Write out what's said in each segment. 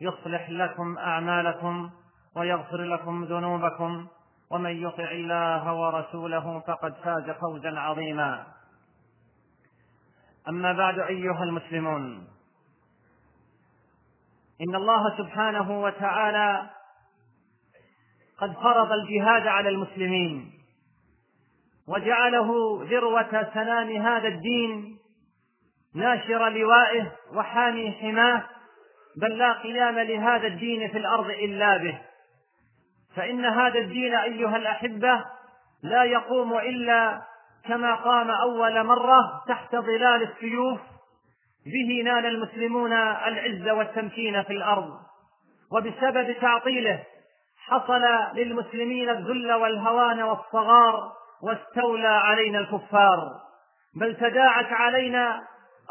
يصلح لكم أعمالكم ويغفر لكم ذنوبكم ومن يطع الله ورسوله فقد فاز فوزا عظيما. أما بعد أيها المسلمون إن الله سبحانه وتعالى قد فرض الجهاد على المسلمين وجعله ذروة سنام هذا الدين ناشر لوائه وحامي حماه بل لا قيام لهذا الدين في الأرض إلا به. فإن هذا الدين أيها الأحبة لا يقوم إلا كما قام أول مرة تحت ظلال السيوف. به نال المسلمون العز والتمكين في الأرض. وبسبب تعطيله حصل للمسلمين الذل والهوان والصغار واستولى علينا الكفار. بل تداعت علينا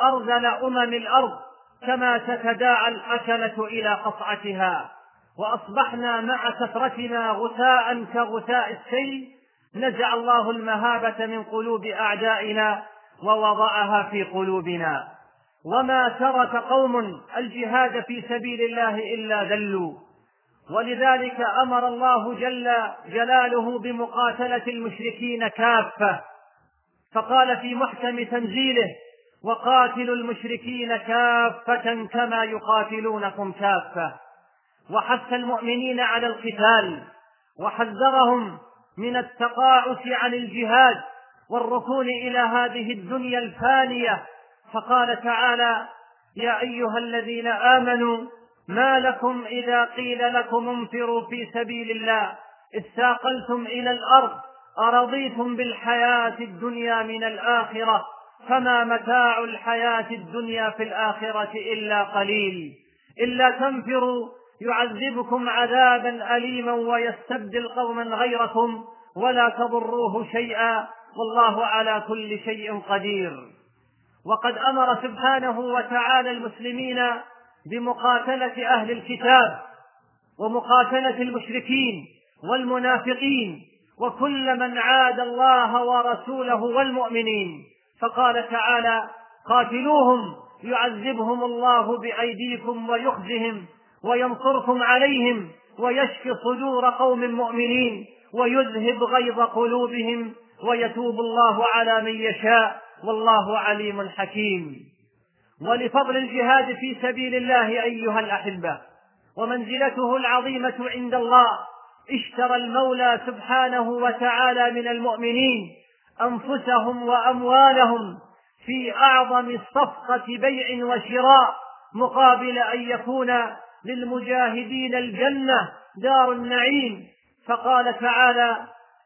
أرذل أمم الأرض كما تتداعى الاكله إلى قصعتها وأصبحنا مع كثرتنا غثاء كغثاء السيل نزع الله المهابة من قلوب أعدائنا ووضعها في قلوبنا. وما ترك قوم الجهاد في سبيل الله إلا ذلوا. ولذلك أمر الله جل جلاله بمقاتلة المشركين كافة. فقال في محكم تنزيله وقاتلوا المشركين كافة كما يقاتلونكم كافة. وحث المؤمنين على القتال وحذرهم من التقاعس عن الجهاد والركون إلى هذه الدنيا الفانية. فقال تعالى يا أيها الذين آمنوا ما لكم إذا قيل لكم انفروا في سبيل الله؟ اثاقلتم إلى الأرض أرضيتم بالحياة الدنيا من الآخرة. فما متاع الحياة الدنيا في الآخرة إلا قليل. إلا تنفروا يعذبكم عذابا أليما ويستبدل قوما غيركم ولا تضروه شيئا والله على كل شيء قدير. وقد أمر سبحانه وتعالى المسلمين بمقاتلة أهل الكتاب ومقاتلة المشركين والمنافقين وكل من عاد الله ورسوله والمؤمنين. فقال تعالى قاتلوهم يعذبهم الله بأيديكم ويخزهم وينصركم عليهم ويشفي صدور قوم مؤمنين ويذهب غيظ قلوبهم ويتوب الله على من يشاء والله عليم حكيم. ولفضل الجهاد في سبيل الله أيها الأحبة ومنزلته العظيمة عند الله اشترى المولى سبحانه وتعالى من المؤمنين أنفسهم وأموالهم في أعظم صفقة بيع وشراء مقابل أن يكون للمجاهدين الجنة دار النعيم. فقال تعالى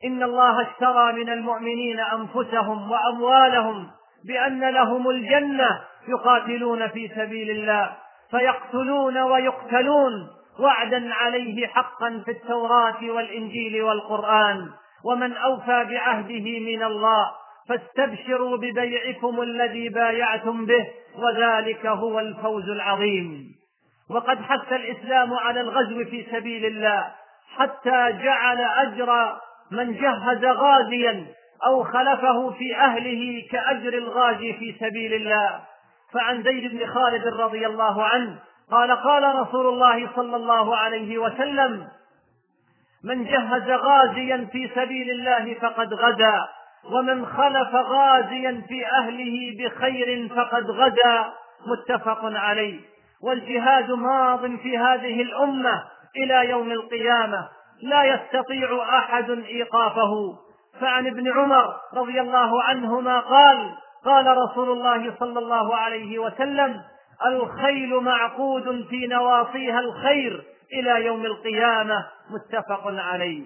إن الله اشترى من المؤمنين أنفسهم وأموالهم بأن لهم الجنة يقاتلون في سبيل الله فيقتلون ويقتلون وعدا عليه حقا في التوراة والإنجيل والقرآن. ومن أوفى بعهده من الله فاستبشروا ببيعكم الذي بايعتم به وذلك هو الفوز العظيم. وقد حث الإسلام على الغزو في سبيل الله حتى جعل أجر من جهز غازيا أو خلفه في أهله كأجر الغازي في سبيل الله. فعن زيد بن خالد رضي الله عنه قال قال رسول الله صلى الله عليه وسلم من جهز غازيا في سبيل الله فقد غدا ومن خلف غازيا في أهله بخير فقد غدا متفق عليه. والجهاد ماض في هذه الأمة إلى يوم القيامة. لا يستطيع أحد إيقافه. فعن ابن عمر رضي الله عنهما قال قال رسول الله صلى الله عليه وسلم الخيل معقود في نواصيها الخير إلى يوم القيامة متفق عليه.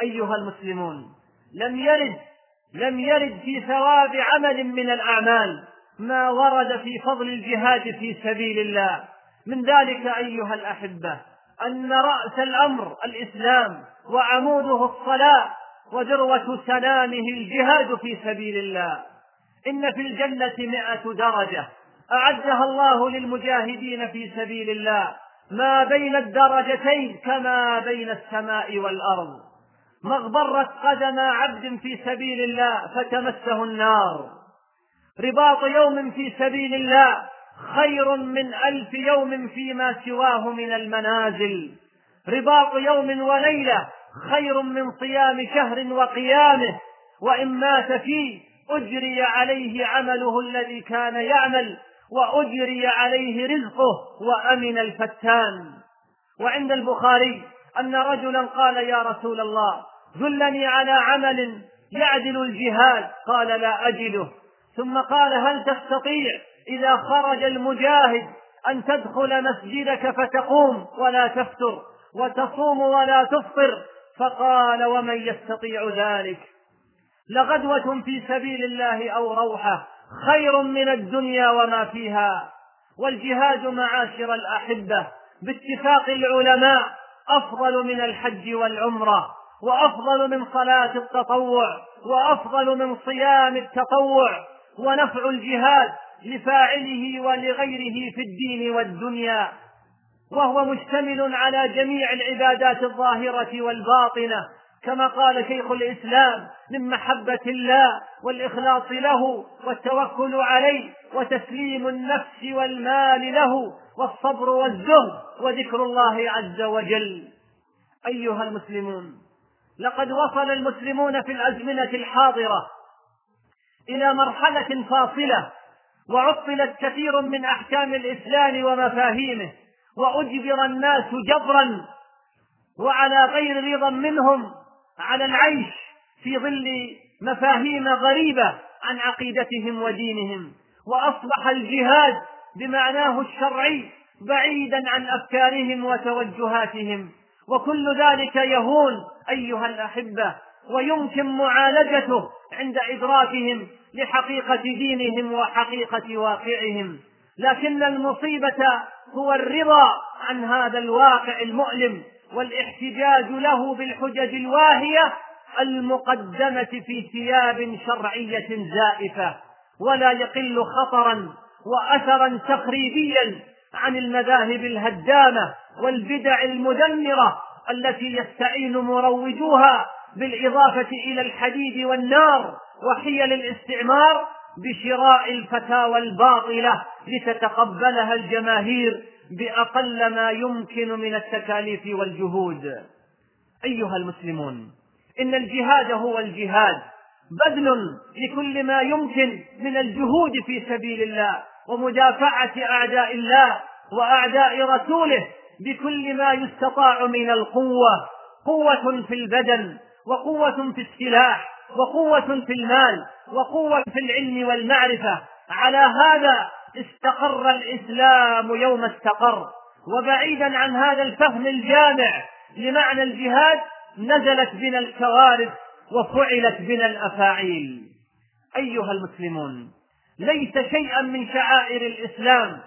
أيها المسلمون لم يرد لم يرد في ثواب عمل من الأعمال ما ورد في فضل الجهاد في سبيل الله. من ذلك أيها الأحبة أن رأس الأمر الإسلام وعموده الصلاة وذروة سلامه الجهاد في سبيل الله. إن في الجنة مائة درجة أعدها الله للمجاهدين في سبيل الله. ما بين الدرجتين كما بين السماء والأرض. ما اغبرت قدم عبد في سبيل الله فتمسه النار. رباط يوم في سبيل الله خير من ألف يوم فيما سواه من المنازل. رباط يوم وليلة خير من صيام شهر وقيامه. وإن مات فيه أجري عليه عمله الذي كان يعمل. وأجري عليه رزقه وأمن الفتان. وعند البخاري أن رجلا قال يا رسول الله دلني على عمل يعدل الجهاد. قال لا أجده. ثم قال هل تستطيع إذا خرج المجاهد أن تدخل مسجدك فتقوم ولا تفتر وتصوم ولا تفطر؟ فقال ومن يستطيع ذلك؟ لغدوة في سبيل الله أو روحة؟ خير من الدنيا وما فيها والجهاد معاشر الأحبة باتفاق العلماء أفضل من الحج والعمرة وأفضل من صلاة التطوع وأفضل من صيام التطوع ونفع الجهاد لفاعله ولغيره في الدين والدنيا. وهو مشتمل على جميع العبادات الظاهرة والباطنة كما قال شيخ الإسلام من محبة الله والإخلاص له والتوكل عليه وتسليم النفس والمال له والصبر والزهد وذكر الله عز وجل. أيها المسلمون لقد وصل المسلمون في الأزمنة الحاضرة إلى مرحلة فاصلة وعطلت كثير من أحكام الإسلام ومفاهيمه وأجبر الناس جبرا وعلى غير رضا منهم على العيش في ظل مفاهيم غريبة عن عقيدتهم ودينهم وأصبح الجهاد بمعناه الشرعي بعيدا عن أفكارهم وتوجهاتهم. وكل ذلك يهون أيها الأحبة ويمكن معالجته عند إدراكهم لحقيقة دينهم وحقيقة واقعهم. لكن المصيبة هو الرضا عن هذا الواقع المؤلم. والاحتجاج له بالحجج الواهية المقدمة في ثياب شرعية زائفة ولا يقل خطرا وأثرا تخريبيا عن المذاهب الهدامة والبدع المدمرة التي يستعين مروجوها بالإضافة إلى الحديد والنار وحيل الاستعمار بشراء الفتاوى الباطلة لتتقبلها الجماهير بأقل ما يمكن من التكاليف والجهود. أيها المسلمون إن الجهاد هو الجهاد بذل لكل ما يمكن من الجهود في سبيل الله ومدافعة أعداء الله وأعداء رسوله بكل ما يستطاع من القوة. قوة في البدن وقوة في السلاح وقوة في المال وقوة في العلم والمعرفة. على هذا استقر الإسلام يوم استقر. وبعيدا عن هذا الفهم الجامع لمعنى الجهاد نزلت بنا الكوارث وفعلت بنا الأفاعيل. أيها المسلمون ليس شيئا من شعائر الإسلام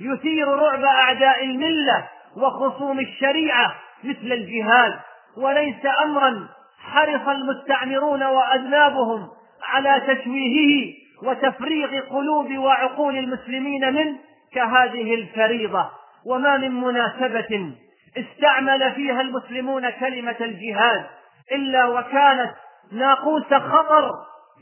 يثير رعب أعداء الملة وخصوم الشريعة مثل الجهاد. وليس أمرا حرص المستعمرون وأذنابهم على تشويهه وتفريغ قلوب وعقول المسلمين منه كهذه الفريضة. وما من مناسبة استعمل فيها المسلمون كلمة الجهاد إلا وكانت ناقوس خطر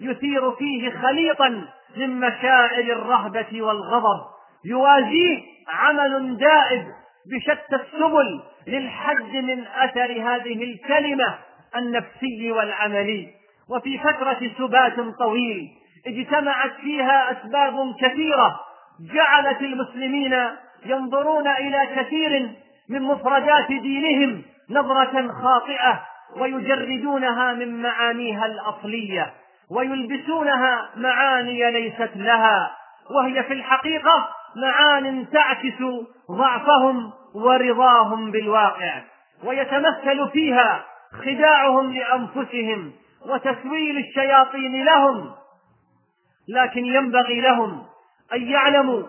يثير فيه خليطا من مشاعر الرهبة والغضب. يوازيه عمل دائب بشتى السبل للحد من أثر هذه الكلمة النفسي والعملي. وفي فترة سبات طويل اجتمعت فيها أسباب كثيرة جعلت المسلمين ينظرون إلى كثير من مفردات دينهم نظرة خاطئة ويجردونها من معانيها الأصلية ويلبسونها معاني ليست لها وهي في الحقيقة معان تعكس ضعفهم ورضاهم بالواقع ويتمثل فيها خداعهم لأنفسهم وتسويل الشياطين لهم لكن ينبغي لهم أن يعلموا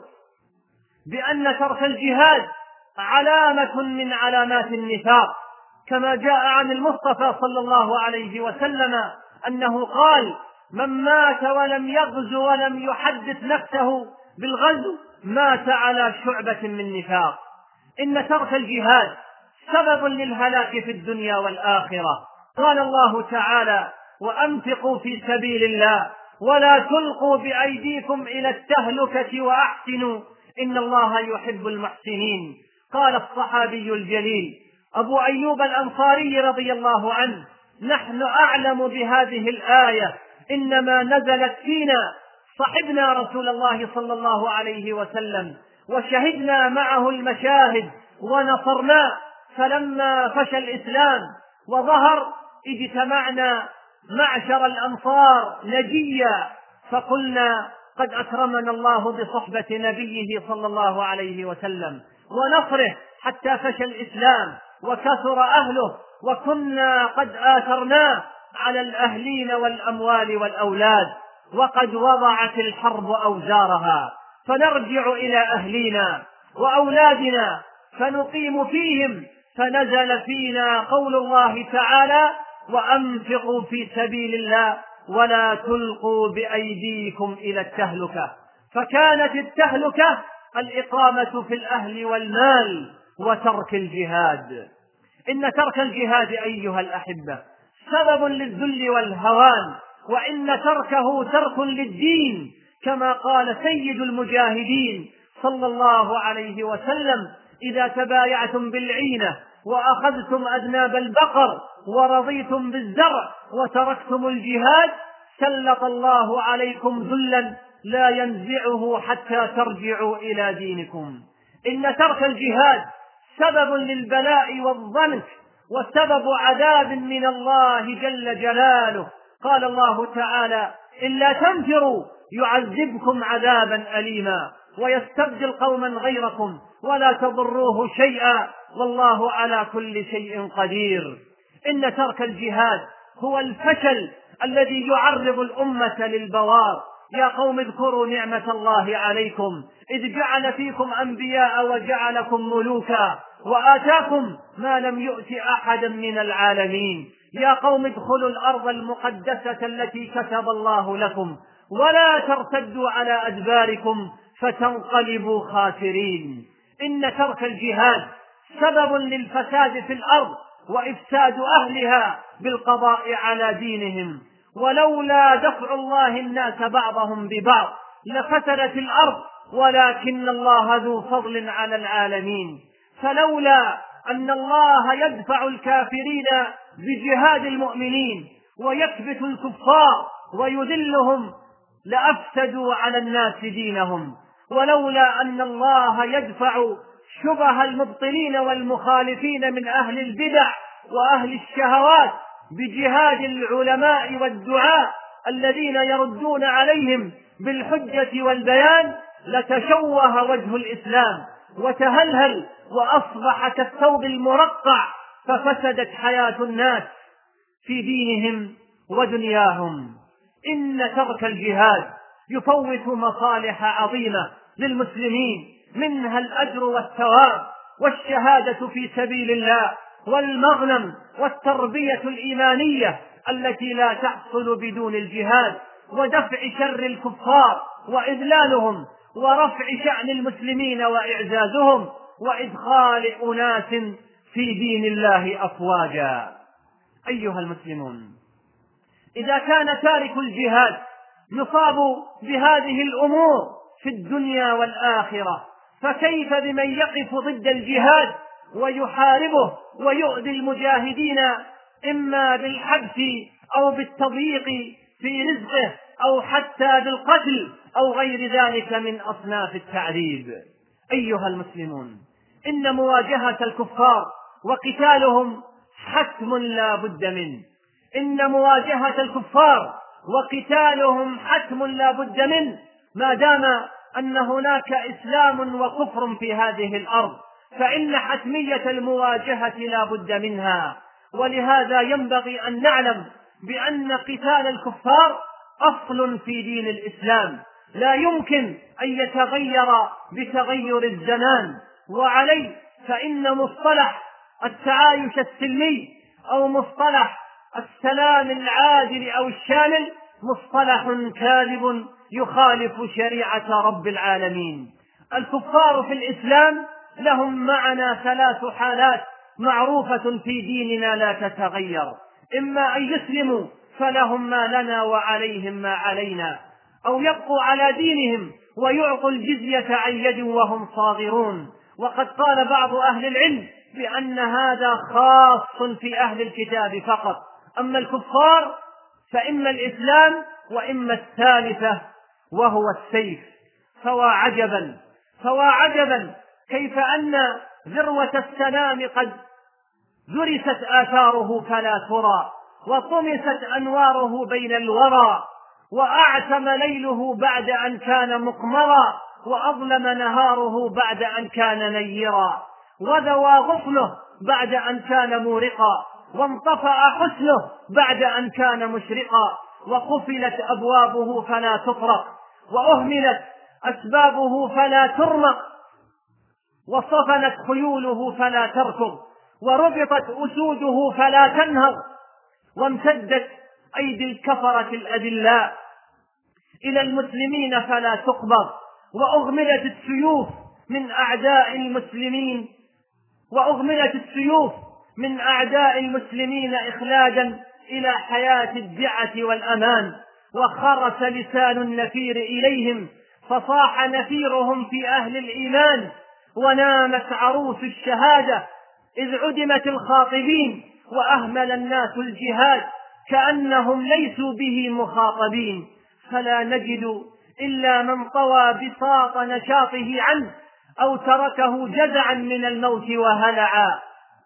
بأن ترك الجهاد علامة من علامات النفاق كما جاء عن المصطفى صلى الله عليه وسلم أنه قال من مات ولم يغزو ولم يحدث نفسه بالغزو مات على شعبة من نفاق. إن ترك الجهاد سبب للهلاك في الدنيا والآخرة. قال الله تعالى وأنفقوا في سبيل الله ولا تلقوا بأيديكم إلى التهلكة وأحسنوا. إن الله يحب المحسنين. قال الصحابي الجليل. أبو أيوب الأنصاري رضي الله عنه. نحن أعلم بهذه الآية. إنما نزلت فينا. صحبنا رسول الله صلى الله عليه وسلم. وشهدنا معه المشاهد. ونصرناه فلما فشى الإسلام. وظهر اجتمعنا معشر الأنصار نجيا فقلنا قد أكرمنا الله بصحبة نبيه صلى الله عليه وسلم ونصره حتى فشى الإسلام وكثر أهله وكنا قد آثرناه على الأهلين والأموال والأولاد وقد وضعت الحرب أوزارها فنرجع إلى أهلينا وأولادنا فنقيم فيهم فنزل فينا قول الله تعالى وأنفقوا في سبيل الله ولا تلقوا بأيديكم إلى التهلكة. فكانت التهلكة الإقامة في الأهل والمال وترك الجهاد. إن ترك الجهاد أيها الأحبة سبب للذل والهوان وإن تركه ترك للدين كما قال سيد المجاهدين صلى الله عليه وسلم إذا تبايعتم بالعينة وأخذتم أذناب البقر ورضيتم بالزرع وتركتم الجهاد سلط الله عليكم ذلا لا ينزعه حتى ترجعوا إلى دينكم. إن ترك الجهاد سبب للبلاء والضنك وسبب عذاب من الله جل جلاله. قال الله تعالى إلا تنفروا يعذبكم عذابا أليما. ويستبدل قوما غيركم ولا تضروه شيئا والله على كل شيء قدير. إن ترك الجهاد هو الفشل الذي يعرض الأمة للبوار. يا قوم اذكروا نعمة الله عليكم. إذ جعل فيكم أنبياء وجعلكم ملوكا وآتاكم ما لم يؤت أحدا من العالمين. يا قوم ادخلوا الأرض المقدسة التي كتب الله لكم. ولا ترتدوا على أدباركم. فتنقلبوا خاسرين. إن ترك الجهاد سبب للفساد في الأرض وإفساد أهلها بالقضاء على دينهم. ولولا دفع الله الناس بعضهم ببعض لفسدت الأرض ولكن الله ذو فضل على العالمين. فلولا أن الله يدفع الكافرين بجهاد المؤمنين ويكبت الكفار ويذلهم لأفسدوا على الناس دينهم. ولولا أن الله يدفع شبه المبطلين والمخالفين من أهل البدع وأهل الشهوات بجهاد العلماء والدعاء الذين يردون عليهم بالحجة والبيان لتشوه وجه الإسلام وتهلهل وأصبح كالثوب المرقع ففسدت حياة الناس في دينهم ودنياهم. إن ترك الجهاد يفوت مصالح عظيمة للمسلمين منها الأجر والثواب والشهادة في سبيل الله والمغنم والتربية الإيمانية التي لا تحصل بدون الجهاد ودفع شر الكفار وإذلالهم ورفع شأن المسلمين وإعزازهم وإدخال أناس في دين الله أفواجا. أيها المسلمون إذا كان تارك الجهاد يصاب بهذه الأمور في الدنيا والآخرة. فكيف بمن يقف ضد الجهاد ويحاربه ويؤذي المجاهدين إما بالحبس أو بالتضييق في رزقه أو حتى بالقتل أو غير ذلك من أصناف التعذيب. أيها المسلمون إن مواجهة الكفار وقتالهم حتم لا بد منه. إن مواجهة الكفار وقتالهم حتم لا بد منه ما دام أن هناك إسلام وكفر في هذه الأرض فإن حتمية المواجهة لا بد منها. ولهذا ينبغي أن نعلم بأن قتال الكفار أصل في دين الإسلام. لا يمكن أن يتغير بتغير الزمان. وعليه فإن مصطلح التعايش السلمي أو مصطلح السلام العادل أو الشامل مصطلح كاذب يخالف شريعة رب العالمين. الكفار في الإسلام لهم معنا ثلاث حالات معروفة في ديننا لا تتغير. إما أن يسلموا فلهم ما لنا وعليهم ما علينا أو يبقوا على دينهم ويعطوا الجزية عن يد وهم صاغرون. وقد قال بعض أهل العلم بأن هذا خاص في أهل الكتاب فقط. أما الكفار فإما الإسلام وإما الثالثة وهو السيف. فوا عجبا فوا عجبا كيف أن ذروة السلام قد درست آثاره فلا ترى وطمست أنواره بين الورى وأعتم ليله بعد أن كان مقمرا وأظلم نهاره بعد أن كان نيرا وذوى غصنه بعد أن كان مورقا. وانطفأ حسنه بعد أن كان مشرقا وقفلت أبوابه فلا تطرق وأهملت أسبابه فلا ترمق وصفنت خيوله فلا تركض وربطت أسوده فلا تنهض وامتدت أيدي الكفرة الأدلاء. إلى المسلمين فلا تقبض وأغملت السيوف من أعداء المسلمين وأغملت السيوف من أعداء المسلمين إخلادا إلى حياة الدعة والأمان. وخرس لسان النفير إليهم فصاح نفيرهم في أهل الإيمان ونامت عروس الشهادة إذ عدمت الخاطبين وأهمل الناس الجهاد كأنهم ليسوا به مخاطبين. فلا نجد إلا من طوى بساط نشاطه عنه أو تركه جزعا من الموت وهلعا.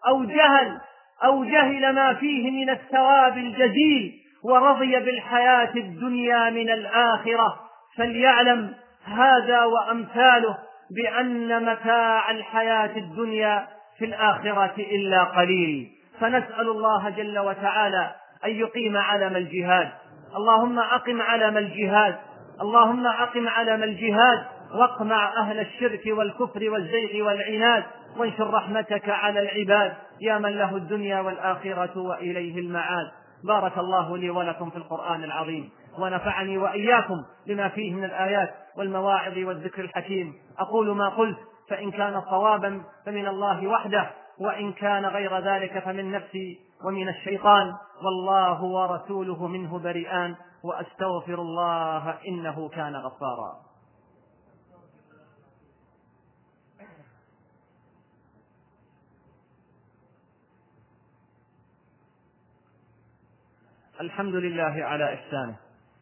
أو جهل أو جهل ما فيه من الثواب الجزيل ورضي بالحياة الدنيا من الآخرة. فليعلم هذا وأمثاله بأن متاع الحياة الدنيا في الآخرة إلا قليل. فنسأل الله جل وتعالى أن يقيم علم الجهاد. اللهم أقم علم الجهاد. اللهم أقم علم الجهاد. واقمع أهل الشرك والكفر والزيغ والعناد. وانشر رحمتك على العباد يا من له الدنيا والآخرة وإليه المعاد. بارك الله لي ولكم في القرآن العظيم ونفعني وإياكم لما فيه من الآيات والمواعظ والذكر الحكيم. أقول ما قلت فإن كان صوابا فمن الله وحده وإن كان غير ذلك فمن نفسي ومن الشيطان. والله ورسوله منه بريئان وأستغفر الله إنه كان غفارا. الحمد لله على إحسانه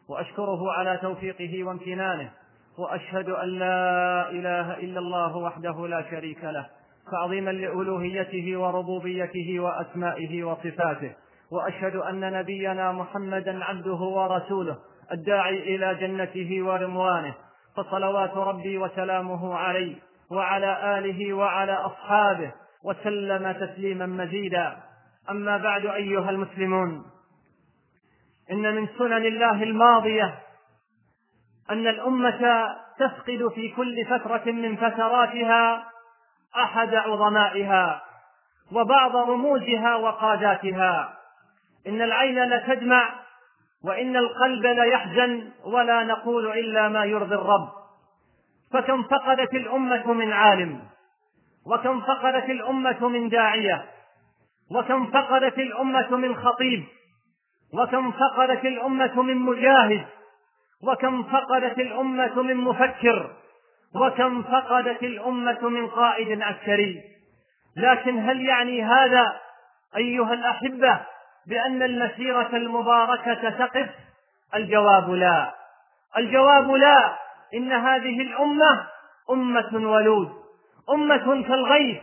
وأشكره على توفيقه وامتنانه وأشهد أن لا إله إلا الله وحده لا شريك له تعظيما لألوهيته وربوبيته وأسمائه وصفاته وأشهد أن نبينا محمدا عبده ورسوله الداعي إلى جنته ورضوانه فصلوات ربي وسلامه عليه وعلى آله وعلى أصحابه وسلم تسليما مزيدا. أما بعد أيها المسلمون إن من سنن الله الماضية أن الأمة تفقد في كل فترة من فتراتها أحد عظمائها وبعض رموزها وقاداتها. إن العين لتدمع وإن القلب ليحزن ولا نقول إلا ما يرضي الرب. فكم فقدت الأمة من عالم وكم فقدت الأمة من داعية وكم فقدت الأمة من خطيب وكم فقدت الأمة من مجاهد وكم فقدت الأمة من مفكر وكم فقدت الأمة من قائد عسكري. لكن هل يعني هذا أيها الأحبة بأن المسيرة المباركة تقف؟ الجواب لا. الجواب لا. إن هذه الأمة أمة ولود أمة كالغيث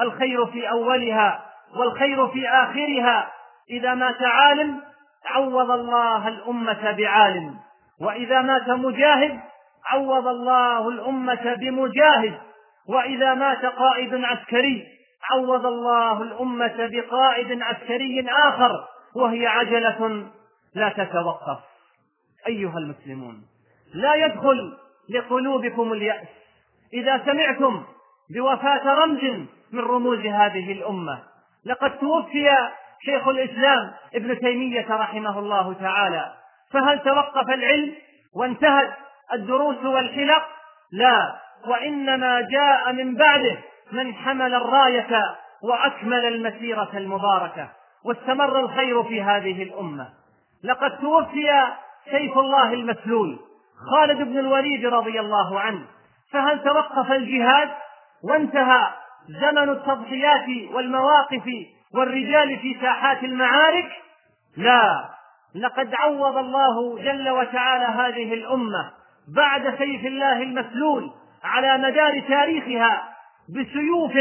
الخير في أولها والخير في آخرها. إذا مات عالم عوض الله الأمة بعالم. وإذا مات مجاهد عوض الله الأمة بمجاهد. وإذا مات قائد عسكري عوض الله الأمة بقائد عسكري آخر. وهي عجلة لا تتوقف. أيها المسلمون لا يدخل لقلوبكم اليأس. إذا سمعتم بوفاة رمز من رموز هذه الأمة لقد توفي شيخ الإسلام ابن تيمية رحمه الله تعالى. فهل توقف العلم وانتهت الدروس والحلق؟ لا. وإنما جاء من بعده من حمل الراية وأكمل المسيرة المباركة. واستمر الخير في هذه الأمة. لقد توفي سيف الله المسلول خالد بن الوليد رضي الله عنه. فهل توقف الجهاد؟ وانتهى زمن التضحيات والمواقف والرجال في ساحات المعارك لا. لقد عوض الله جل وتعالى هذه الأمة بعد سيف الله المسلول على مدار تاريخها بسيوف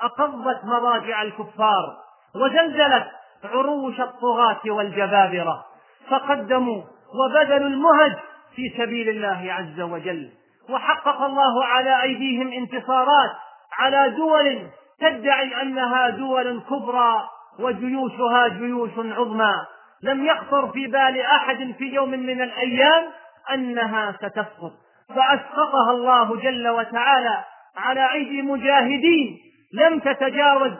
أقضت مضاجع الكفار وزلزلت عروش الطغاة والجبابرة. فقدموا وبذلوا المهج في سبيل الله عز وجل. وحقق الله على أيديهم انتصارات على دول تدعي أنها دول كبرى وجيوشها جيوش عظمى. لم يخطر في بال أحد في يوم من الأيام أنها ستسقط فأسقطها الله جل وتعالى على أيدي مجاهدين لم تتجاوز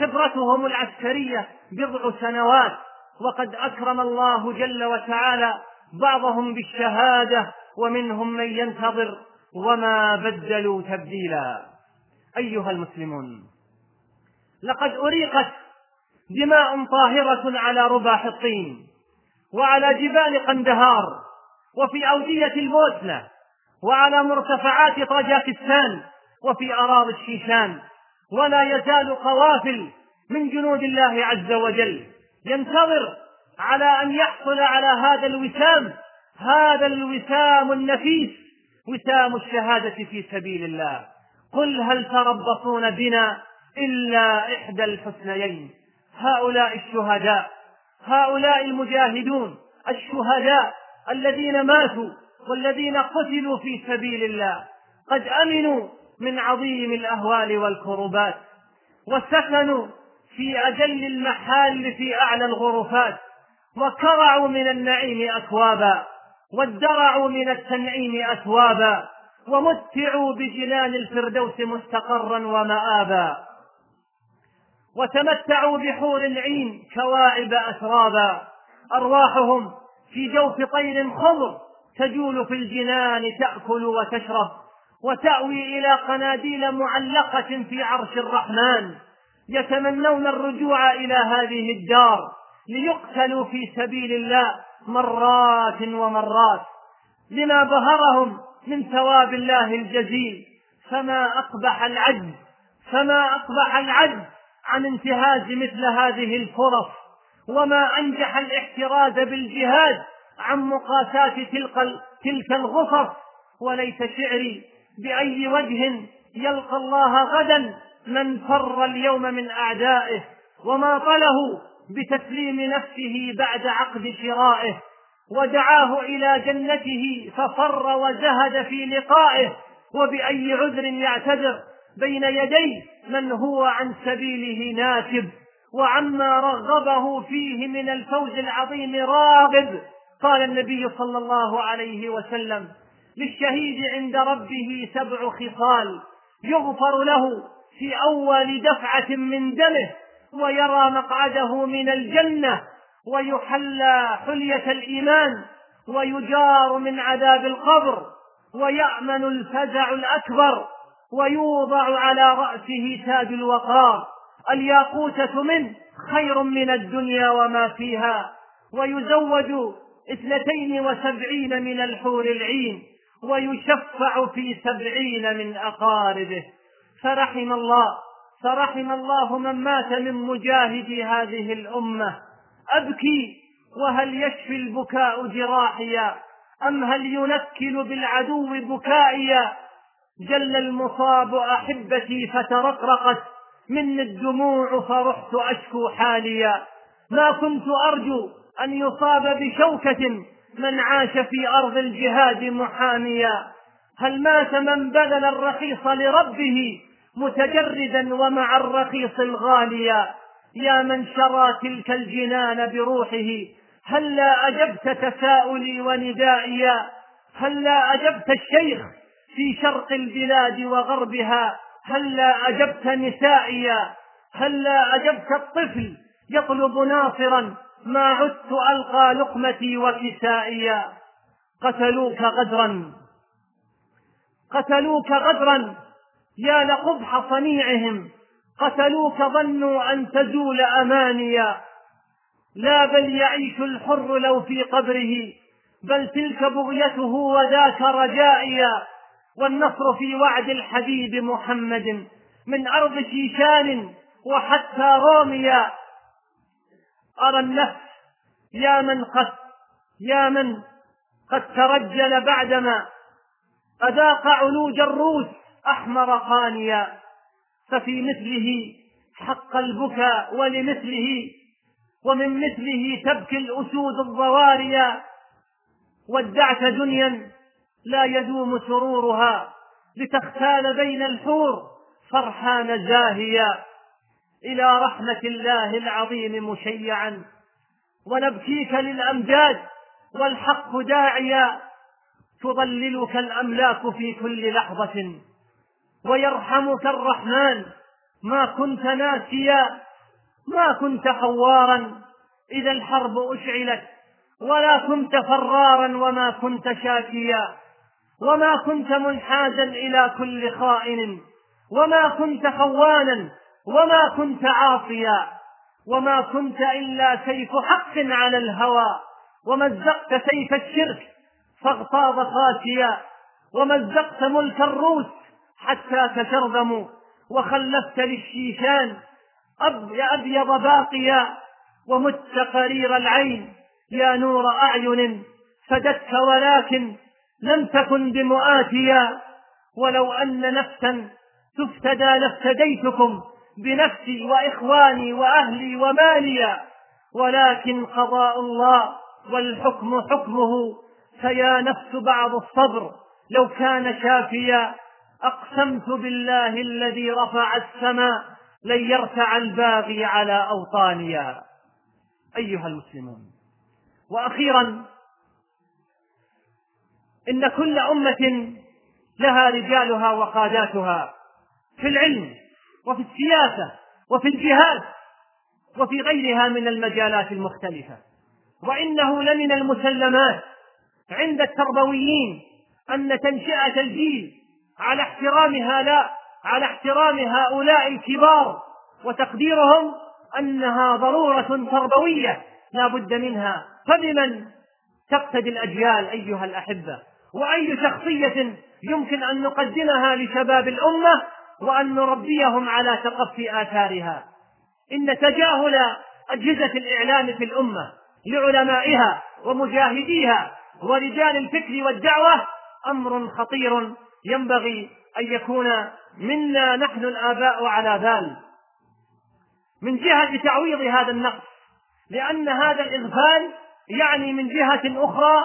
خبرتهم العسكرية بضع سنوات. وقد أكرم الله جل وتعالى بعضهم بالشهادة ومنهم من ينتظر وما بدلوا تبديلا. أيها المسلمون لقد أريقت دماء طاهرة على ربا حطين وعلى جبال قندهار وفي أودية البوسنة وعلى مرتفعات طاجاكستان وفي أراضي الشيشان ولا يزال قوافل من جنود الله عز وجل ينتظر على أن يحصل على هذا الوسام هذا الوسام النفيس وسام الشهادة في سبيل الله. قل هل تربصون بنا إلا إحدى الحسنيين؟ هؤلاء الشهداء هؤلاء المجاهدون الشهداء الذين ماتوا والذين قتلوا في سبيل الله قد أمنوا من عظيم الأهوال والكربات وسكنوا في أجل المحال في أعلى الغرفات وكرعوا من النعيم أكوابا وادرعوا من التنعيم أثوابا ومتعوا بجنان الفردوس مستقرا ومآبا. وتمتعوا بحور العين كواعب أترابا. أرواحهم في جوف طير خضر تجول في الجنان تأكل وتشرب. وتأوي إلى قناديل معلقة في عرش الرحمن. يتمنون الرجوع إلى هذه الدار ليقتلوا في سبيل الله مرات ومرات. لما بهرهم من ثواب الله الجزيل. فما أقبح العجز فما أقبح العجز عن انتهاز مثل هذه الفرص. وما أنجح الاحتراز بالجهاد عن مقاساة تلك تلك الغصص. وليس شعري بأي وجه يلقى الله غدا من فر اليوم من أعدائه. وما طله بتسليم نفسه بعد عقد شرائه. ودعاه إلى جنته ففر وزهد في لقائه وبأي عذر يعتذر؟ بين يدي من هو عن سبيله ناكب وعما رغبه فيه من الفوز العظيم راغب. قال النبي صلى الله عليه وسلم للشهيد عند ربه سبع خصال يغفر له في أول دفعة من دمه ويرى مقعده من الجنة. ويحلى حلية الإيمان ويجار من عذاب القبر ويأمن الفزع الأكبر ويوضع على رأسه تاج الوقار. الياقوتة منه خير من الدنيا وما فيها. ويزوج اثنتين وسبعين من الحور العين ويشفع في سبعين من أقاربه. فرحم الله فرحم الله من مات من مجاهدي هذه الأمة. أبكي وهل يشفي البكاء جراحيا؟ أم هل ينكل بالعدو بكائيا؟ جل المصاب أحبتي فترقرقت مني الدموع فرحت أشكو حاليا. ما كنت أرجو أن يصاب بشوكة من عاش في أرض الجهاد محاميا. هل مات من بذل الرخيص لربه متجردا ومع الرخيص الغاليا؟ يا من شرى تلك الجنان بروحه هلا أجبت تساؤلي وندائيا هلا أجبت الشيخ في شرق البلاد وغربها؟ هلا أجبت نسائيا هلا أجبت الطفل يطلب ناصرا؟ ما عدت ألقى لقمتي وكسائيا قتلوك غدرا. قتلوك غدرا يا لقبح صنيعهم. قتلوك ظنوا أن تزول أمانيا. لا بل يعيش الحر لو في قبره بل تلك بغيته وذاك رجائيا. والنصر في وعد الحبيب محمد من أرض شيشان وحتى روميا أرى النفس يا من قد يا من قد ترجل بعدما. أذاق علوج الروس أحمر قانيا ففي مثله حق البكاء ولمثله ومن مثله تبكي الأسود الضواريا ودعت دنيا لا يدوم سرورها لتختال بين الحور فرحان زاهيا. إلى رحمة الله العظيم مشيعا. ونبكيك للأمجاد والحق داعيا. تضللك الأملاك في كل لحظة. ويرحمك الرحمن. ما كنت ناسيا ما كنت خوارا إذا الحرب أشعلت ولا كنت فرارا وما كنت شاكيا. وما كنت منحازا إلى كل خائن. وما كنت خوانا وما كنت عاصيا. وما كنت إلا سيف حق على الهوى. ومزقت سيف الشرك فاغتاظ خاسيا ومزقت ملك الروس حتى تشرذموا وخلفت للشيشان أبيض باقيا ومت قرير العين يا نور أعين فدتك ولكن لم تكن بمؤاتيا ولو أن نفسا تفتدى لافتديتكم بنفسي وإخواني وأهلي وماليا ولكن قضاء الله والحكم حكمه فيا نفس بعض الصبر لو كان شافيا أقسمت بالله الذي رفع السماء لن يرتع الباغي على أوطانيا أيها المسلمون وأخيرا إن كل أمة لها رجالها وقاداتها في العلم وفي السياسة وفي الجهاد وفي غيرها من المجالات المختلفة. وإنه لمن المسلمات عند التربويين أن تنشئة الجيل على احترام هؤلاء على احترام هؤلاء الكبار وتقديرهم أنها ضرورة تربوية لا بد منها. فبمن تقتدي الأجيال أيها الأحبة؟ وأي شخصية يمكن أن نقدمها لشباب الأمة وأن نربيهم على تقفي آثارها؟ إن تجاهل أجهزة الإعلام في الأمة لعلمائها ومجاهديها ورجال الفكر والدعوة أمر خطير ينبغي أن يكون منا نحن الآباء على بال. من جهة تعويض هذا النقص لأن هذا الإغفال يعني من جهة أخرى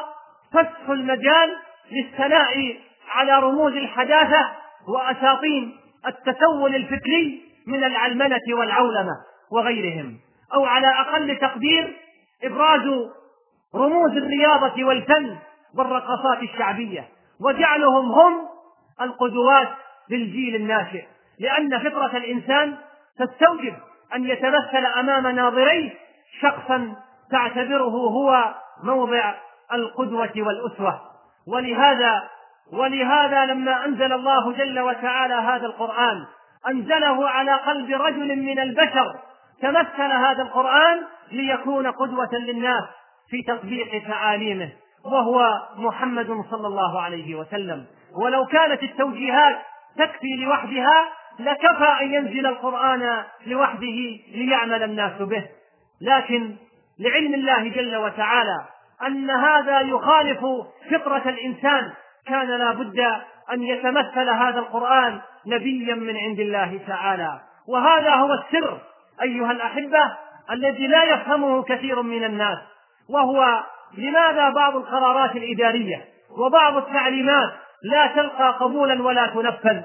فتح المجال للثناء على رموز الحداثة وأساطين التسول الفكري من العلمنة والعولمة وغيرهم أو على أقل تقدير إبراز رموز الرياضة والفن والرقصات الشعبية وجعلهم هم القدوات للجيل الناشئ لأن فطرة الإنسان تستوجب أن يتمثل أمام ناظريه شخصا تعتبره هو موضع القدوة والأسوة. ولهذا ولهذا لما أنزل الله جل وتعالى هذا القرآن أنزله على قلب رجل من البشر تمثل هذا القرآن ليكون قدوة للناس في تطبيق تعاليمه وهو محمد صلى الله عليه وسلم. ولو كانت التوجيهات تكفي لوحدها لكفى أن ينزل القرآن لوحده ليعمل الناس به. لكن لعلم الله جل وتعالى أن هذا يخالف فطرة الإنسان كان لا بد أن يتمثل هذا القرآن نبيا من عند الله تعالى. وهذا هو السر أيها الأحبة الذي لا يفهمه كثير من الناس وهو لماذا بعض القرارات الإدارية وبعض التعليمات لا تلقى قبولا ولا تنفذ.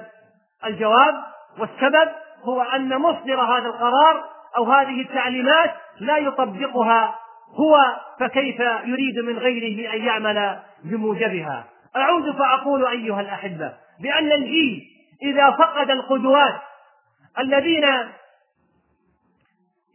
الجواب والسبب هو أن مصدر هذا القرار أو هذه التعليمات لا يطبقها هو فكيف يريد من غيره أن يعمل بموجبها. أعود فأقول أيها الأحبة بأن الجيل إذا فقد القدوات الذين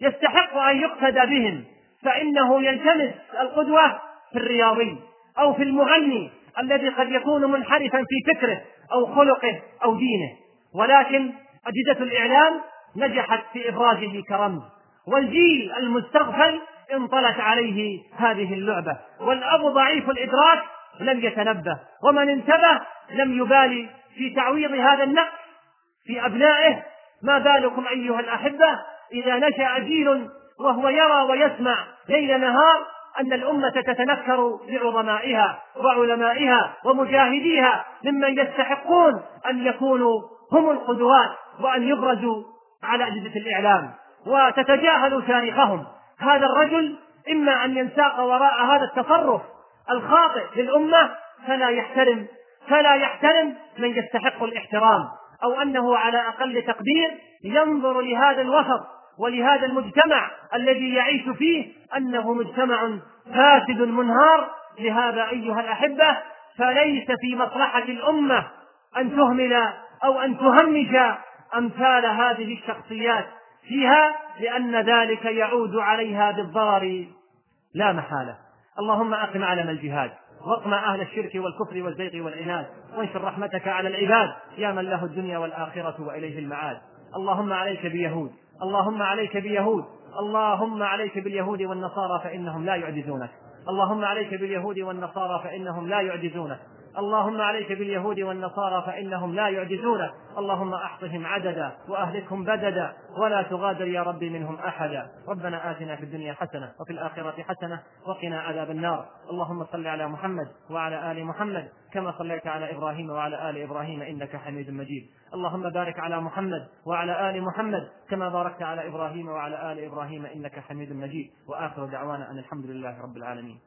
يستحق أن يقتدى بهم فإنه يلتمس القدوة في الرياضي أو في المغني الذي قد يكون منحرفا في فكره أو خلقه أو دينه. ولكن أجهزة الإعلام نجحت في إبرازه كرمز والجيل المستغفل انطلت عليه هذه اللعبة والأب ضعيف الإدراك لم يتنبه ومن انتبه لم يبالي في تعويض هذا النقص في أبنائه. ما بالكم أيها الأحبة؟ إذا نشأ جيل وهو يرى ويسمع ليل نهار أن الأمة تتنكر بعظمائها وعلمائها ومجاهديها ممن يستحقون أن يكونوا هم القدوات وأن يبرزوا على أجهزة الإعلام. وتتجاهل تاريخهم هذا الرجل إما أن ينساق وراء هذا التصرف الخاطئ للأمة فلا يحترم فلا يحترم من يستحق الاحترام أو أنه على أقل تقدير ينظر لهذا الوسط ولهذا المجتمع الذي يعيش فيه أنه مجتمع فاسد منهار. لهذا أيها الأحبة فليس في مصلحة الأمة أن تهمل أو أن تهمش أمثال هذه الشخصيات فيها لأن ذلك يعود عليها بالضرر. لا محالة. اللهم أقم علم الجهاد واقمع أهل الشرك والكفر والزيغ والعناد وانشر رحمتك على العباد يا من له الدنيا والآخرة وإليه المعاد. اللهم عليك بيهود اللهم عليك بيهود اللهم عليك باليهود والنصارى فإنهم لا يعجزونك اللهم عليك باليهود والنصارى فإنهم لا يعجزونك. اللهم عليك باليهود والنصارى فإنهم لا يعجزونك اللهم أحصهم عددا وأهلكهم بددا ولا تغادر يا ربي منهم أحدا. ربنا آتنا في الدنيا حسنة وفي الآخرة حسنة وقنا عذاب النار. اللهم صل على محمد وعلى آل محمد كما صليت على إبراهيم وعلى آل إبراهيم إنك حميد مجيد. اللهم بارك على محمد وعلى آل محمد كما باركت على إبراهيم وعلى آل إبراهيم إنك حميد مجيد. وآخر دعوانا أن الحمد لله رب العالمين.